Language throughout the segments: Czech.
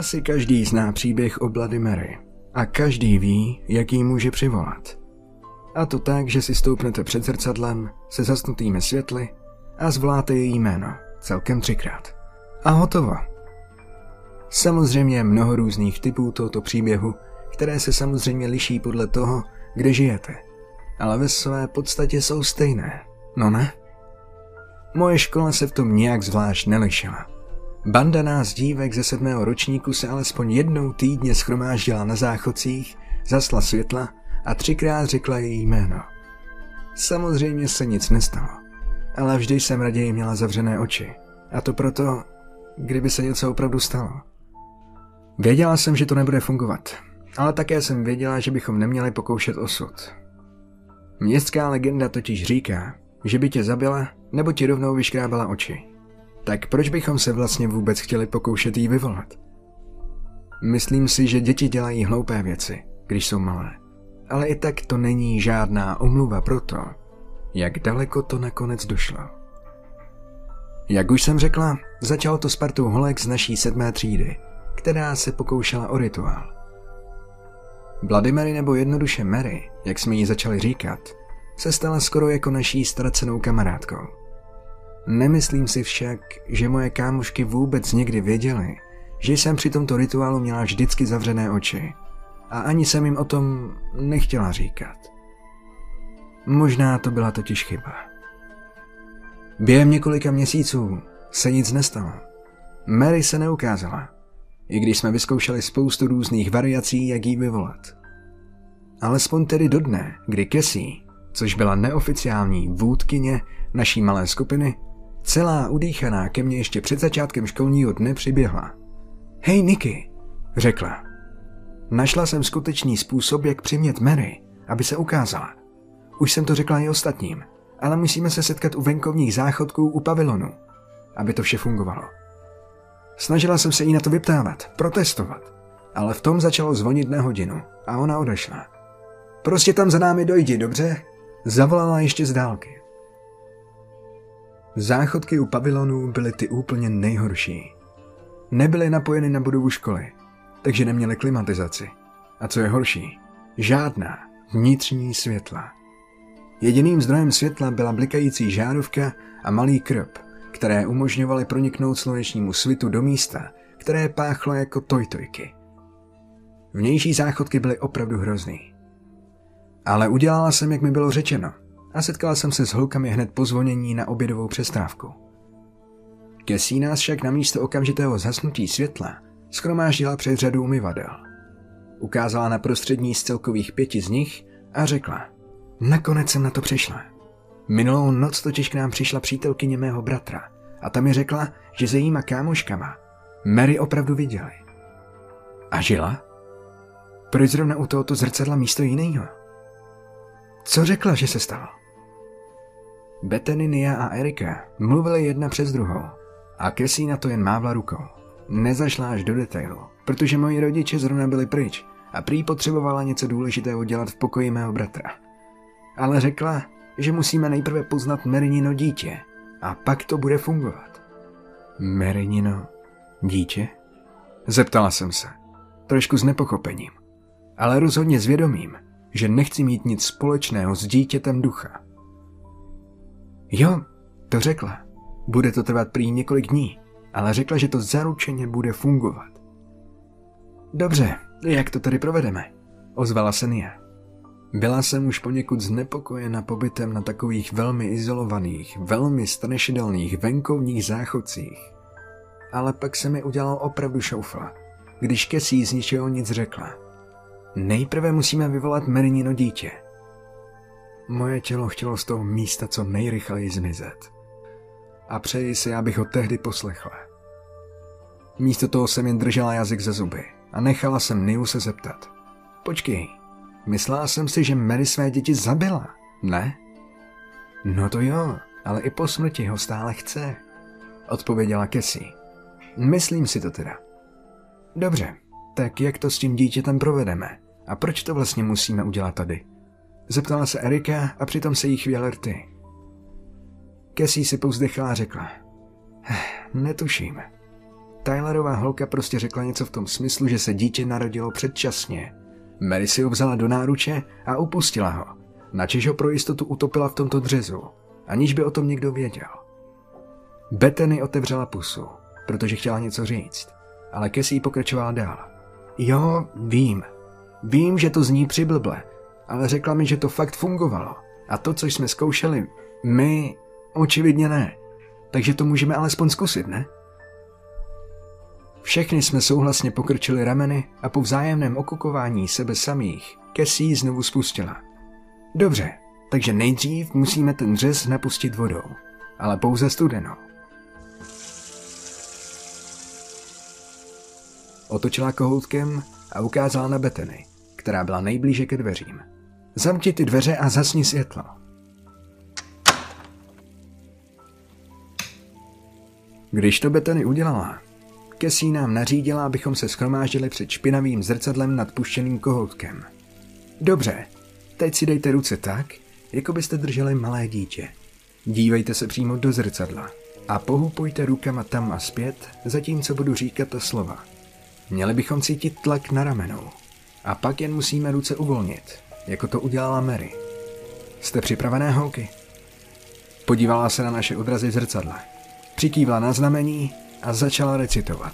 Asi každý zná příběh o Bloody Mary a každý ví, jak ji může přivolat. A to tak, že si stoupnete před zrcadlem se zasnutými světly a zvoláte její jméno celkem třikrát. A hotovo. Samozřejmě mnoho různých typů tohoto příběhu, které se samozřejmě liší podle toho, kde žijete. Ale ve své podstatě jsou stejné, no ne? Moje škola se v tom nějak zvlášť nelišila. Banda nás dívek ze sedmého ročníku se alespoň jednou týdně schromáždila na záchodcích, zasla světla a třikrát řekla její jméno. Samozřejmě se nic nestalo, ale vždy jsem raději měla zavřené oči. A to proto, kdyby se něco opravdu stalo. Věděla jsem, že to nebude fungovat, ale také jsem věděla, že bychom neměli pokoušet osud. Městská legenda totiž říká, že by tě zabila nebo ti rovnou vyškrábala oči. Tak proč bychom se vlastně vůbec chtěli pokoušet jí vyvolat? Myslím si, že děti dělají hloupé věci, když jsou malé. Ale i tak to není žádná omluva pro to, jak daleko to nakonec došlo. Jak už jsem řekla, začalo to s partou holek z naší sedmé třídy, která se pokoušela o rituál. Bloody Mary nebo jednoduše Mary, jak jsme jí začali říkat, se stala skoro jako naší ztracenou kamarádkou. Nemyslím si však, že moje kámošky vůbec někdy věděly, že jsem při tomto rituálu měla vždycky zavřené oči a ani jsem jim o tom nechtěla říkat. Možná to byla totiž chyba. Během několika měsíců se nic nestalo. Mary se neukázala, i když jsme vyzkoušeli spoustu různých variací, jak jí vyvolat. Alespoň tedy do dne, kdy Cassie, což byla neoficiální vůdkyně naší malé skupiny, celá udýchaná ke mně ještě před začátkem školního dne přiběhla. Hej Niky, řekla. Našla jsem skutečný způsob, jak přimět Mary, aby se ukázala. Už jsem to řekla i ostatním, ale musíme se setkat u venkovních záchodků u pavilonu, aby to vše fungovalo. Snažila jsem se jí na to vyptávat, protestovat, ale v tom začalo zvonit na hodinu a ona odešla. Prostě tam za námi dojdi, dobře? Zavolala ještě z dálky. Záchodky u pavilonů byly ty úplně nejhorší. Nebyly napojeny na budovu školy, takže neměly klimatizaci. A co je horší, žádná vnitřní světla. Jediným zdrojem světla byla blikající žárovka a malý krb, které umožňovaly proniknout slunečnímu svitu do místa, které páchlo jako tojtojky. Vnější záchodky byly opravdu hrozný. Ale udělala jsem, jak mi bylo řečeno, a setkala jsem se s holkami hned po zvonění na obědovou přestávku. Kesí nás však na místo okamžitého zhasnutí světla schromáždila před řadu umyvadel. Ukázala na prostřední z celkových pěti z nich a řekla – Nakonec jsem na to přišla. Minulou noc totiž k nám přišla přítelkyně mého bratra a ta mi řekla, že se jejíma kámoškama Mary opravdu viděli. A žila? Proč zrovna u tohoto zrcadla místo jiného? Co řekla, že se stalo? Bethany, Nia a Erika mluvily jedna přes druhou a Cassie na to jen mávla rukou. Nezašla až do detailu, protože moji rodiče zrovna byli pryč a prý potřebovala něco důležitého dělat v pokoji mého bratra ale řekla, že musíme nejprve poznat Merinino dítě a pak to bude fungovat. Merinino dítě? Zeptala jsem se, trošku s nepochopením, ale rozhodně zvědomím, že nechci mít nic společného s dítětem ducha. Jo, to řekla. Bude to trvat prý několik dní, ale řekla, že to zaručeně bude fungovat. Dobře, jak to tady provedeme? Ozvala se Nia. Byla jsem už poněkud znepokojena pobytem na takových velmi izolovaných, velmi strašidelných venkovních záchodcích. Ale pak se mi udělal opravdu šoufla, když Kesí z ničeho nic řekla. Nejprve musíme vyvolat Merinino dítě. Moje tělo chtělo z toho místa co nejrychleji zmizet. A přeji si, abych ho tehdy poslechla. Místo toho jsem jen držela jazyk ze zuby a nechala jsem Niu se zeptat. Počkej, Myslela jsem si, že Mary své děti zabila, ne? No to jo, ale i po smrti ho stále chce, odpověděla Cassie. Myslím si to teda. Dobře, tak jak to s tím dítětem provedeme? A proč to vlastně musíme udělat tady? Zeptala se Erika a přitom se jí chvěl rty. Cassie si povzdechala a řekla. Netuším. Tylerová holka prostě řekla něco v tom smyslu, že se dítě narodilo předčasně. Mary si ho vzala do náruče a upustila ho, načež ho pro jistotu utopila v tomto dřezu, aniž by o tom někdo věděl. Bethany otevřela pusu, protože chtěla něco říct, ale Cassie pokračovala dál. Jo, vím. Vím, že to zní přiblble, ale řekla mi, že to fakt fungovalo. A to, co jsme zkoušeli, my očividně ne. Takže to můžeme alespoň zkusit, ne? Všechny jsme souhlasně pokrčili rameny a po vzájemném okukování sebe samých Cassie znovu spustila. Dobře, takže nejdřív musíme ten řez napustit vodou, ale pouze studenou. Otočila kohoutkem a ukázala na Betany, která byla nejblíže ke dveřím. Zamči ty dveře a zasni světlo. Když to Betany udělala, Kesí nám nařídila, abychom se schromáždili před špinavým zrcadlem nad puštěným kohoutkem. Dobře, teď si dejte ruce tak, jako byste drželi malé dítě. Dívejte se přímo do zrcadla a pohupujte rukama tam a zpět, zatímco budu říkat ta slova. Měli bychom cítit tlak na ramenou. A pak jen musíme ruce uvolnit, jako to udělala Mary. Jste připravené, holky? Podívala se na naše odrazy v zrcadle. Přikývla na znamení a začala recitovat.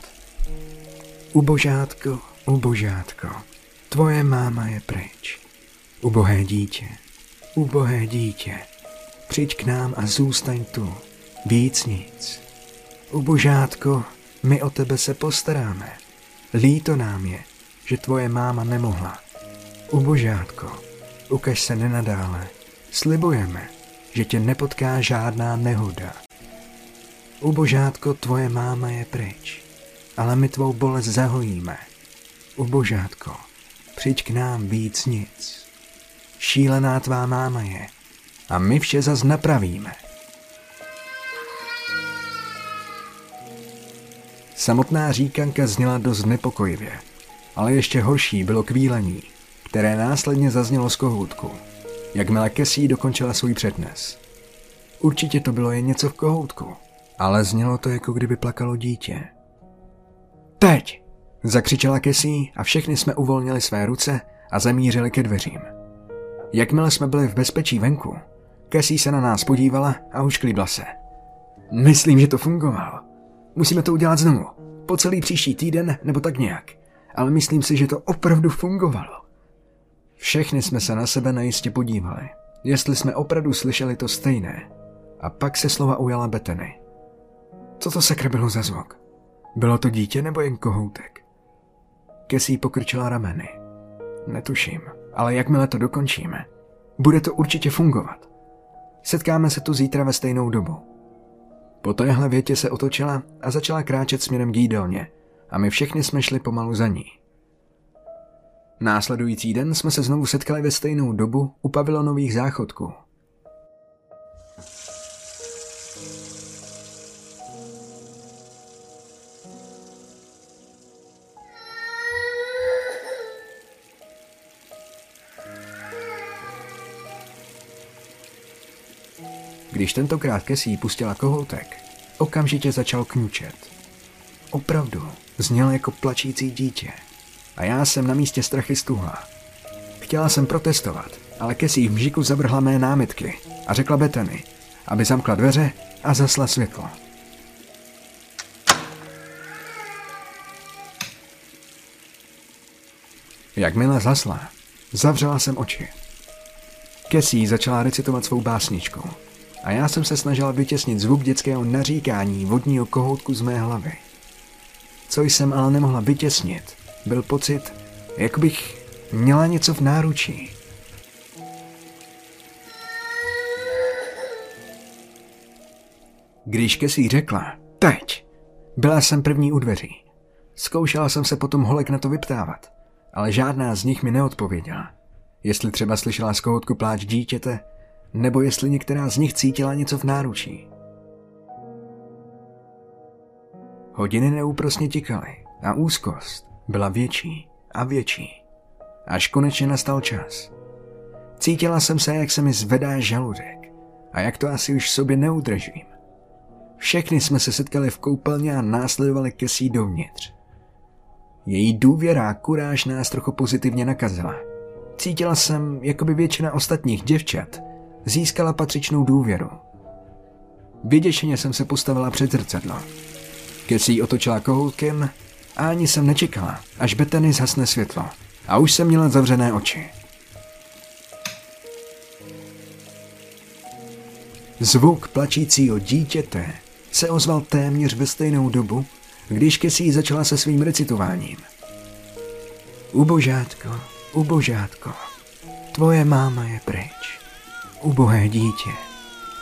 Ubožátko, ubožátko, tvoje máma je pryč. Ubohé dítě, ubohé dítě, přijď k nám a zůstaň tu, víc nic. Ubožátko, my o tebe se postaráme. Líto nám je, že tvoje máma nemohla. Ubožátko, ukaž se nenadále. Slibujeme, že tě nepotká žádná nehoda. Ubožátko, tvoje máma je pryč, ale my tvou bolest zahojíme. Ubožátko, přijď k nám víc nic. Šílená tvá máma je a my vše zas napravíme. Samotná říkanka zněla dost nepokojivě, ale ještě horší bylo kvílení, které následně zaznělo z kohoutku, jakmile Kesí dokončila svůj přednes. Určitě to bylo jen něco v kohoutku, ale znělo to, jako kdyby plakalo dítě. Teď! Zakřičela Kesí a všechny jsme uvolnili své ruce a zamířili ke dveřím. Jakmile jsme byli v bezpečí venku, Kesí se na nás podívala a ušklíbla se. Myslím, že to fungovalo. Musíme to udělat znovu. Po celý příští týden nebo tak nějak. Ale myslím si, že to opravdu fungovalo. Všechny jsme se na sebe najistě podívali, jestli jsme opravdu slyšeli to stejné. A pak se slova ujala Betany. Co to sakra bylo za zvuk? Bylo to dítě nebo jen kohoutek? Kesí pokrčila rameny. Netuším, ale jakmile to dokončíme, bude to určitě fungovat. Setkáme se tu zítra ve stejnou dobu. Po téhle větě se otočila a začala kráčet směrem k jídelně a my všichni jsme šli pomalu za ní. Následující den jsme se znovu setkali ve stejnou dobu u pavilonových záchodků. Když tentokrát Kesí pustila kohoutek, okamžitě začal kňučet. Opravdu, zněl jako plačící dítě. A já jsem na místě strachy stuhla. Chtěla jsem protestovat, ale Kesí v mžiku zavrhla mé námitky a řekla Betany, aby zamkla dveře a zasla světlo. Jakmile zasla, zavřela jsem oči. Kesí začala recitovat svou básničku a já jsem se snažila vytěsnit zvuk dětského naříkání vodního kohoutku z mé hlavy. Co jsem ale nemohla vytěsnit, byl pocit, jak bych měla něco v náručí. Když Kesí řekla, teď, byla jsem první u dveří. Zkoušela jsem se potom holek na to vyptávat, ale žádná z nich mi neodpověděla. Jestli třeba slyšela z kohoutku pláč dítěte, nebo jestli některá z nich cítila něco v náručí. Hodiny neúprosně tikaly a úzkost byla větší a větší. Až konečně nastal čas. Cítila jsem se, jak se mi zvedá žaludek a jak to asi už sobě neudržím. Všechny jsme se setkali v koupelně a následovali Kesí dovnitř. Její důvěra a kuráž nás trochu pozitivně nakazila. Cítila jsem, jako by většina ostatních děvčat získala patřičnou důvěru. Vyděšeně jsem se postavila před zrcadlo. Kesí otočila kohoutkem a ani jsem nečekala, až Bethany zhasne světlo. A už jsem měla zavřené oči. Zvuk plačícího dítěte se ozval téměř ve stejnou dobu, když Kesí začala se svým recitováním. Ubožátko, ubožátko, tvoje máma je pryč. Ubohé dítě,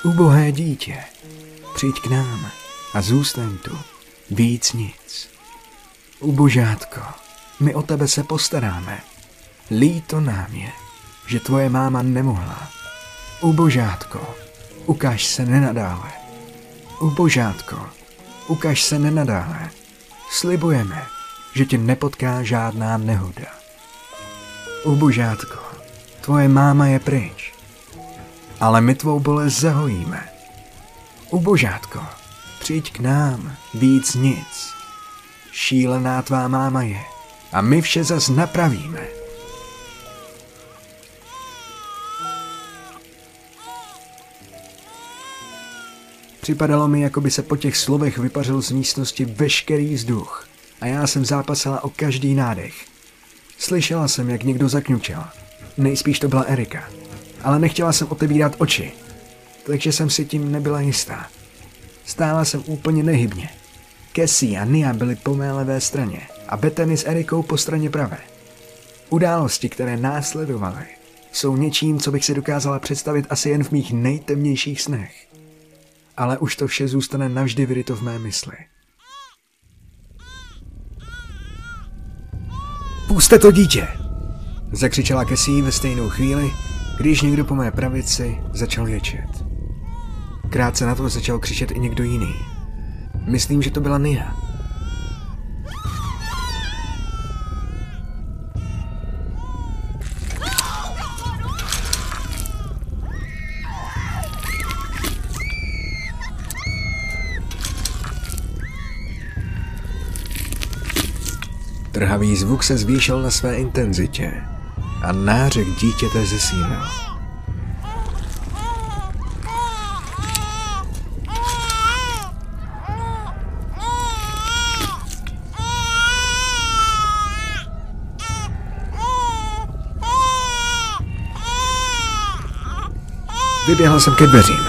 ubohé dítě, přijď k nám a zůstaň tu, víc nic. Ubožátko, my o tebe se postaráme. Líto nám je, že tvoje máma nemohla. Ubožátko, ukáž se nenadále. Ubožátko, ukáž se nenadále. Slibujeme, že tě nepotká žádná nehoda. Ubožátko, tvoje máma je pryč, ale my tvou bolest zahojíme. Ubožátko, přijď k nám, víc nic. Šílená tvá máma je a my vše zas napravíme. Připadalo mi, jako by se po těch slovech vypařil z místnosti veškerý vzduch a já jsem zápasila o každý nádech. Slyšela jsem, jak někdo zakňučel. Nejspíš to byla Erika. Ale nechtěla jsem otevírat oči, takže jsem si tím nebyla jistá. Stála jsem úplně nehybně. Cassie a Nia byly po mé levé straně a Bethany s Erikou po straně pravé. Události, které následovaly, jsou něčím, co bych si dokázala představit asi jen v mých nejtemnějších snech. Ale už to vše zůstane navždy vyryto v mé mysli. Puste to dítě! Zakřičela Cassie ve stejnou chvíli, když někdo po mé pravici začal ječet. Krátce na to začal křičet i někdo jiný. Myslím, že to byla Nia. Trhavý zvuk se zvýšil na své intenzitě a nářek dítěte zesílil. Vyběhl jsem ke dveřím.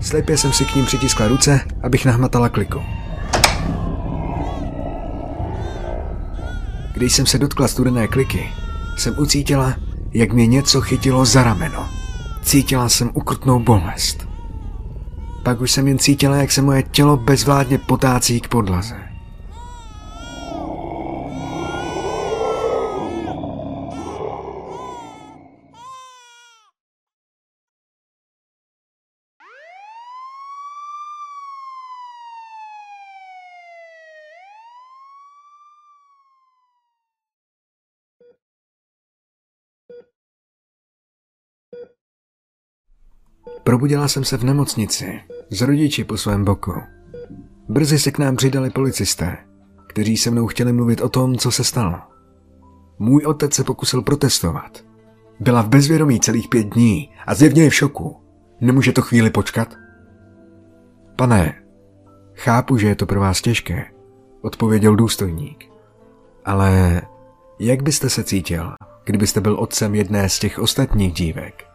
Slepě jsem si k ním přitiskla ruce, abych nahmatala kliku. Když jsem se dotkla studené kliky, jsem ucítila, jak mě něco chytilo za rameno. Cítila jsem ukrutnou bolest. Pak už jsem jen cítila, jak se moje tělo bezvládně potácí k podlaze. Probudila jsem se v nemocnici, s rodiči po svém boku. Brzy se k nám přidali policisté, kteří se mnou chtěli mluvit o tom, co se stalo. Můj otec se pokusil protestovat. Byla v bezvědomí celých pět dní a zjevně je v šoku. Nemůže to chvíli počkat? Pane, chápu, že je to pro vás těžké, odpověděl důstojník. Ale jak byste se cítil, kdybyste byl otcem jedné z těch ostatních dívek?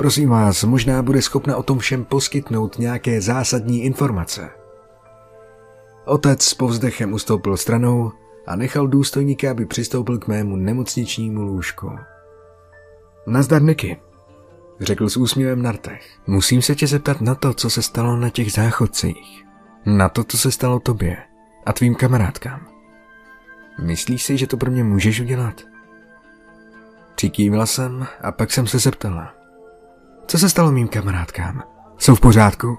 Prosím vás, možná bude schopna o tom všem poskytnout nějaké zásadní informace. Otec s povzdechem ustoupil stranou a nechal důstojníka, aby přistoupil k mému nemocničnímu lůžku. Nazdar, Niky, řekl s úsměvem na rtech. Musím se tě zeptat na to, co se stalo na těch záchodcích. Na to, co se stalo tobě a tvým kamarádkám. Myslíš si, že to pro mě můžeš udělat? Přikývila jsem a pak jsem se zeptala. Co se stalo mým kamarádkám? Jsou v pořádku?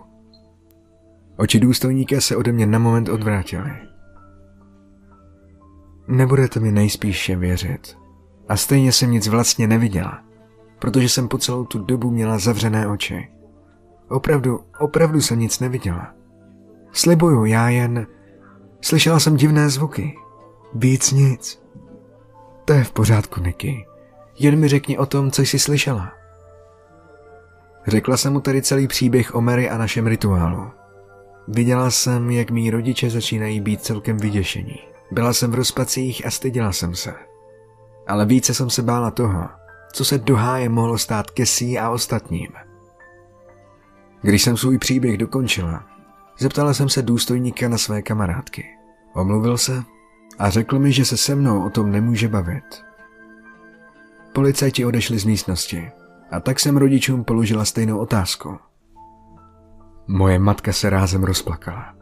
Oči důstojníka se ode mě na moment odvrátily. Nebudete mi nejspíše věřit. A stejně jsem nic vlastně neviděla. protože jsem po celou tu dobu měla zavřené oči. Opravdu, opravdu jsem nic neviděla. Slibuju, já jen... Slyšela jsem divné zvuky. Víc nic. To je v pořádku, Niky. Jen mi řekni o tom, co jsi slyšela. Řekla jsem mu tedy celý příběh o Mary a našem rituálu. Viděla jsem, jak mý rodiče začínají být celkem vyděšení. Byla jsem v rozpacích a styděla jsem se. Ale více jsem se bála toho, co se do háje mohlo stát Kesí a ostatním. Když jsem svůj příběh dokončila, zeptala jsem se důstojníka na své kamarádky. Omluvil se a řekl mi, že se se mnou o tom nemůže bavit. Policajti odešli z místnosti a tak jsem rodičům položila stejnou otázku. Moje matka se rázem rozplakala.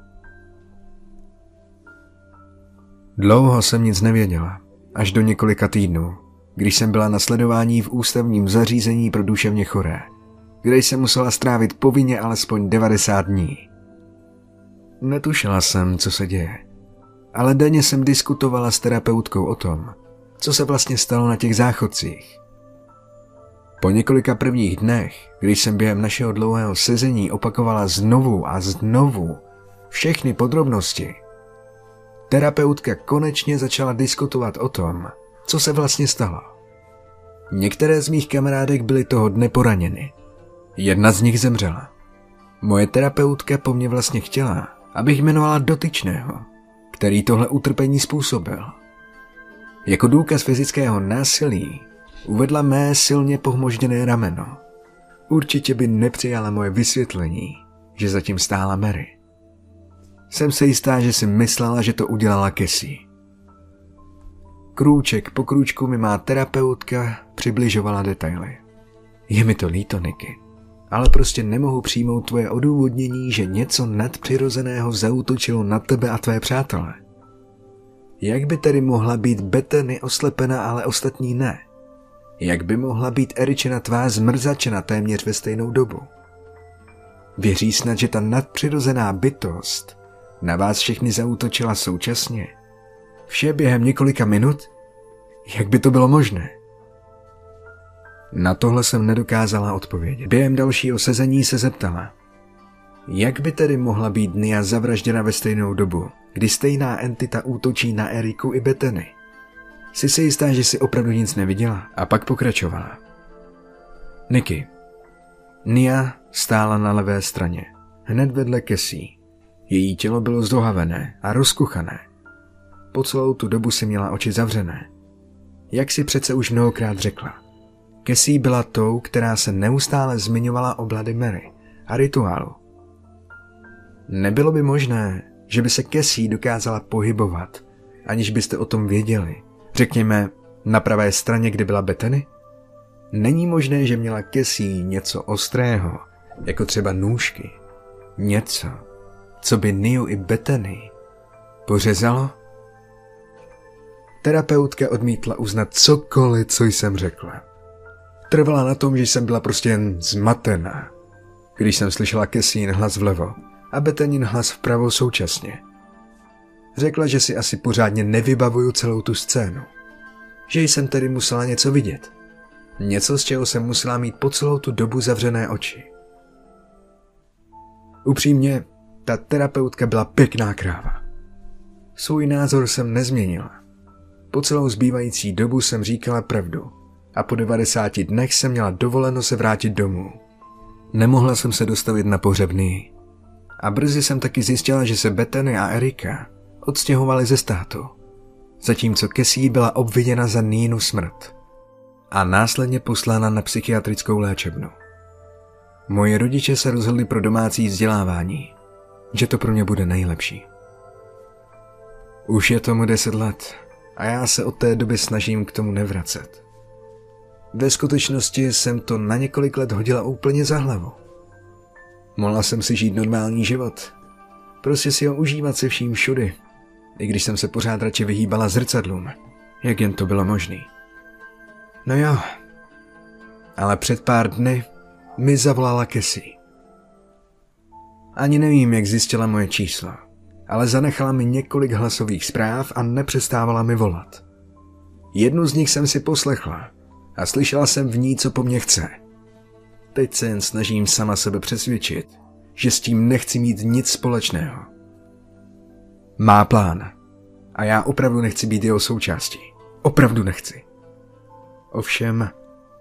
Dlouho jsem nic nevěděla, až do několika týdnů, když jsem byla na sledování v ústavním zařízení pro duševně choré, kde jsem musela strávit povinně alespoň 90 dní. Netušila jsem, co se děje, ale denně jsem diskutovala s terapeutkou o tom, co se vlastně stalo na těch záchodcích. Po několika prvních dnech, když jsem během našeho dlouhého sezení opakovala znovu a znovu všechny podrobnosti, terapeutka konečně začala diskutovat o tom, co se vlastně stalo. Některé z mých kamarádek byly toho dne poraněny. Jedna z nich zemřela. Moje terapeutka po mně vlastně chtěla, abych jmenovala dotyčného, který tohle utrpení způsobil. Jako důkaz fyzického násilí uvedla mé silně pohmožděné rameno. Určitě by nepřijala moje vysvětlení, že zatím stála Mary. Jsem se jistá, že si myslela, že to udělala Cassie. Krůček po krůčku mi má terapeutka přibližovala detaily. Je mi to líto, Niky, ale prostě nemohu přijmout tvoje odůvodnění, že něco nadpřirozeného zautočilo na tebe a tvé přátele. Jak by tedy mohla být Bethany oslepena, ale ostatní ne? Jak by mohla být Eričina tvá zmrzačena téměř ve stejnou dobu? Věří snad, že ta nadpřirozená bytost na vás všechny zautočila současně? Vše během několika minut? Jak by to bylo možné? Na tohle jsem nedokázala odpovědět. Během dalšího sezení se zeptala. Jak by tedy mohla být Nia zavražděna ve stejnou dobu, kdy stejná entita útočí na Eriku i Beteny? Jsi si jistá, že si opravdu nic neviděla? A pak pokračovala. Niky. Nia stála na levé straně, hned vedle Kesí. Její tělo bylo zdohavené a rozkuchané. Po celou tu dobu si měla oči zavřené. Jak si přece už mnohokrát řekla. Kesí byla tou, která se neustále zmiňovala o Bloody Mary a rituálu. Nebylo by možné, že by se Kesí dokázala pohybovat, aniž byste o tom věděli Řekněme, na pravé straně, kde byla Betany? Není možné, že měla Kesí něco ostrého, jako třeba nůžky. Něco, co by Niu i Betany pořezalo? Terapeutka odmítla uznat cokoliv, co jsem řekla. Trvala na tom, že jsem byla prostě jen zmatená, když jsem slyšela Kesín hlas vlevo a Betanin hlas vpravo současně. Řekla, že si asi pořádně nevybavuju celou tu scénu. Že jsem tedy musela něco vidět. Něco, z čeho jsem musela mít po celou tu dobu zavřené oči. Upřímně, ta terapeutka byla pěkná kráva. Svůj názor jsem nezměnila. Po celou zbývající dobu jsem říkala pravdu a po 90 dnech jsem měla dovoleno se vrátit domů. Nemohla jsem se dostavit na pohřebný. A brzy jsem taky zjistila, že se Bethany a Erika odstěhovali ze státu, zatímco Cassie byla obviněna za Nínu smrt a následně poslána na psychiatrickou léčebnu. Moje rodiče se rozhodli pro domácí vzdělávání, že to pro mě bude nejlepší. Už je tomu deset let a já se od té doby snažím k tomu nevracet. Ve skutečnosti jsem to na několik let hodila úplně za hlavu. Mohla jsem si žít normální život. Prostě si ho užívat se vším všudy i když jsem se pořád radši vyhýbala zrcadlům, jak jen to bylo možný. No jo, ale před pár dny mi zavolala Cassie. Ani nevím, jak zjistila moje číslo, ale zanechala mi několik hlasových zpráv a nepřestávala mi volat. Jednu z nich jsem si poslechla a slyšela jsem v ní, co po mně chce. Teď se jen snažím sama sebe přesvědčit, že s tím nechci mít nic společného. Má plán a já opravdu nechci být jeho součástí. Opravdu nechci. Ovšem,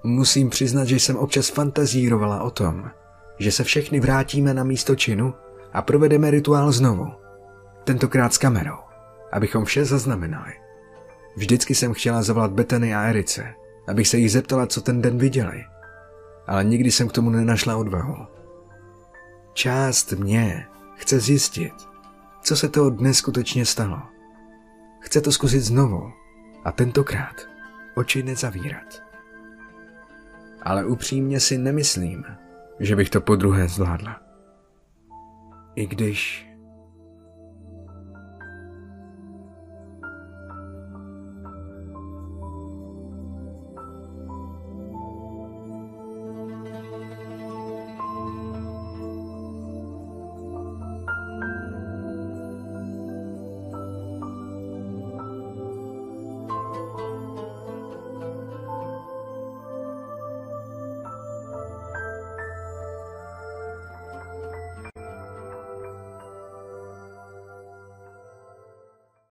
musím přiznat, že jsem občas fantazírovala o tom, že se všechny vrátíme na místo činu a provedeme rituál znovu. Tentokrát s kamerou, abychom vše zaznamenali. Vždycky jsem chtěla zavolat Betany a Erice, abych se jich zeptala, co ten den viděli. Ale nikdy jsem k tomu nenašla odvahu. Část mě chce zjistit, co se toho dnes skutečně stalo. Chce to zkusit znovu a tentokrát oči nezavírat. Ale upřímně si nemyslím, že bych to po druhé zvládla. I když